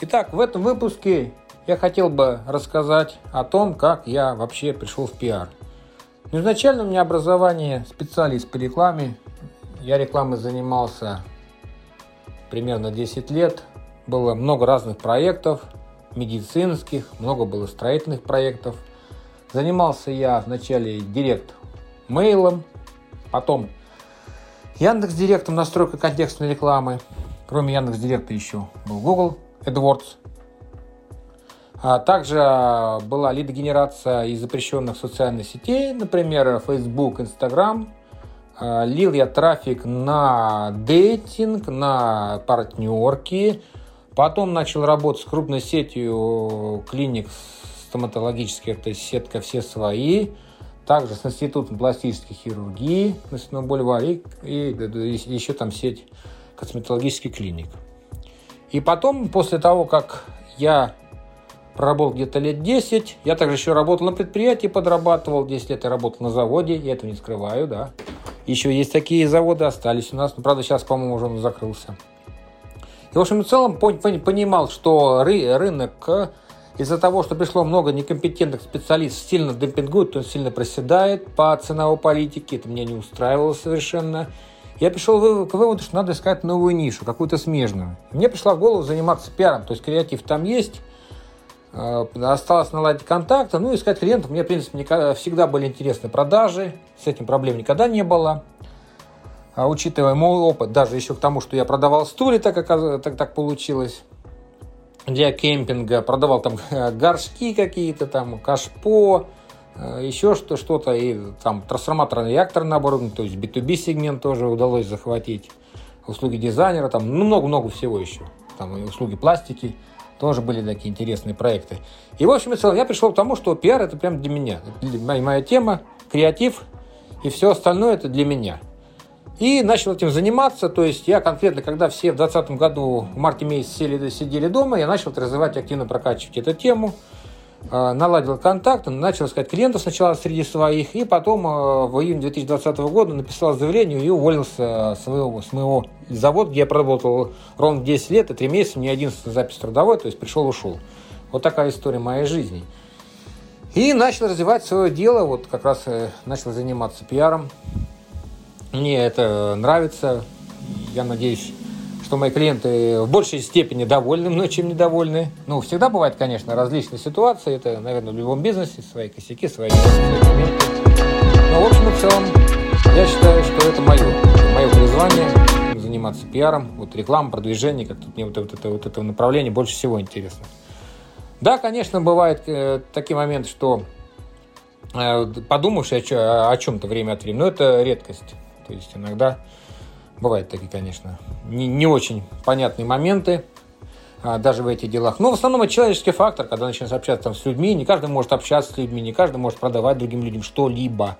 Итак, в этом выпуске я хотел бы рассказать о том, как я вообще пришел в пиар. Ну, изначально у меня образование специалист по рекламе. Я рекламой занимался примерно 10 лет. Было много разных проектов, медицинских, много было строительных проектов. Занимался я вначале директ мейлом, потом Яндекс Директом, настройка контекстной рекламы. Кроме Яндекс Директа еще был Google AdWords. А также была лидогенерация из запрещенных социальных сетей, например, Facebook, Instagram. А, лил я трафик на дейтинг, на партнерки. Потом начал работать с крупной сетью клиник стоматологических, то есть сетка «Все свои». Также с Институтом пластической хирургии на Сенном бульваре и, и еще там сеть косметологических клиник. И потом, после того, как я проработал где-то лет 10, я также еще работал на предприятии, подрабатывал, 10 лет я работал на заводе, я этого не скрываю, да. Еще есть такие заводы, остались у нас, но, правда, сейчас, по-моему, уже он закрылся. И, в общем, в целом понимал, что ры рынок э, из-за того, что пришло много некомпетентных специалистов, сильно демпингует, он сильно проседает по ценовой политике, это меня не устраивало совершенно я пришел к выводу, что надо искать новую нишу, какую-то смежную. Мне пришла в голову заниматься пиаром, то есть креатив там есть, э, осталось наладить контакты, ну, искать клиентов. Мне, в принципе, всегда были интересны продажи, с этим проблем никогда не было. А учитывая мой опыт, даже еще к тому, что я продавал стулья, так, так, так получилось, для кемпинга, продавал там горшки какие-то, там кашпо, Э, еще что, что-то, и там трансформаторный реакторное оборудование, то есть B2B сегмент тоже удалось захватить, услуги дизайнера, там много-много всего еще, там и услуги пластики, тоже были такие интересные проекты. И в общем и целом я пришел к тому, что пиар это прям для меня, для, моя, моя тема, креатив и все остальное это для меня. И начал этим заниматься, то есть я конкретно, когда все в 2020 году в марте месяце сели, сидели дома, я начал развивать, активно прокачивать эту тему, Э, наладил контакт, начал искать клиентов сначала среди своих, и потом э, в июне 2020 года написал заявление и уволился с моего, с моего завода, где я проработал ровно 10 лет и 3 месяца, мне 11 запись трудовой, то есть пришел-ушел. Вот такая история моей жизни. И начал развивать свое дело, вот как раз э, начал заниматься пиаром. Мне это нравится, я надеюсь, что мои клиенты в большей степени довольны мной, чем недовольны. Ну, всегда бывает, конечно, различные ситуации. Это, наверное, в любом бизнесе свои косяки, свои, моменты. Но, в общем и целом, я считаю, что это мое, мое призвание заниматься пиаром, вот реклама, продвижение, как тут мне вот, вот, это, вот это направление больше всего интересно. Да, конечно, бывают э, такие моменты, что э, подумаешь о, о чем-то время от времени, но это редкость. То есть иногда Бывают такие, конечно, не, не очень понятные моменты а, даже в этих делах. Но в основном это человеческий фактор, когда начинаешь общаться там, с людьми. Не каждый может общаться с людьми, не каждый может продавать другим людям что-либо.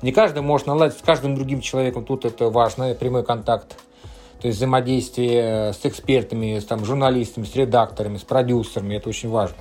Не каждый может наладить с каждым другим человеком. Тут это важно, прямой контакт. То есть взаимодействие с экспертами, с там, журналистами, с редакторами, с продюсерами. Это очень важно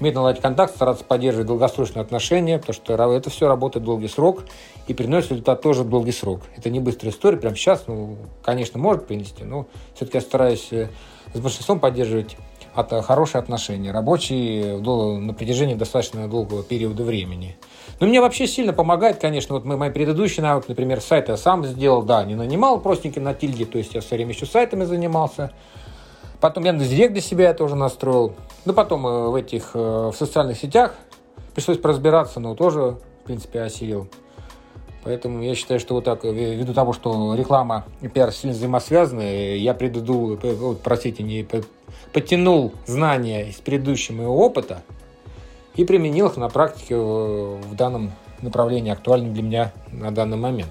уметь наладить контакт, стараться поддерживать долгосрочные отношения, потому что это все работает долгий срок и приносит результат тоже долгий срок. Это не быстрая история, прямо сейчас, ну, конечно, может принести, но все-таки я стараюсь э, с большинством поддерживать от, э, хорошие отношения, рабочие на протяжении достаточно долгого периода времени. Но мне вообще сильно помогает, конечно, вот мои предыдущие навыки, например, сайт я сам сделал, да, не нанимал простенький на тильде, то есть я все время еще сайтами занимался, Потом Яндекс.Директ для себя я тоже настроил. Ну, потом э, в этих, э, в социальных сетях пришлось поразбираться, но тоже, в принципе, осилил. Поэтому я считаю, что вот так, э, ввиду того, что реклама и пиар сильно взаимосвязаны, я предыду, простите, не подтянул знания из предыдущего моего опыта и применил их на практике в данном направлении, актуальном для меня на данный момент.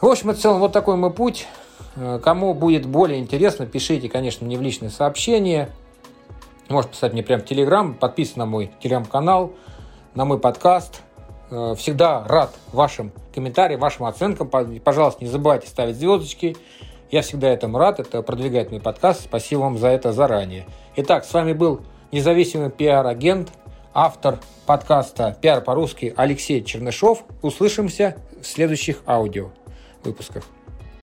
В общем и целом, вот такой мой путь. Э, кому будет более интересно, пишите, конечно, мне в личные сообщения. Можете писать мне прямо в Телеграм, подписывайтесь на мой Телеграм-канал, на мой подкаст. Э, всегда рад вашим комментариям, вашим оценкам. Пожалуйста, не забывайте ставить звездочки. Я всегда этому рад, это продвигает мой подкаст. Спасибо вам за это заранее. Итак, с вами был независимый пиар-агент, автор подкаста «Пиар по-русски» Алексей Чернышов. Услышимся в следующих аудио выпусках.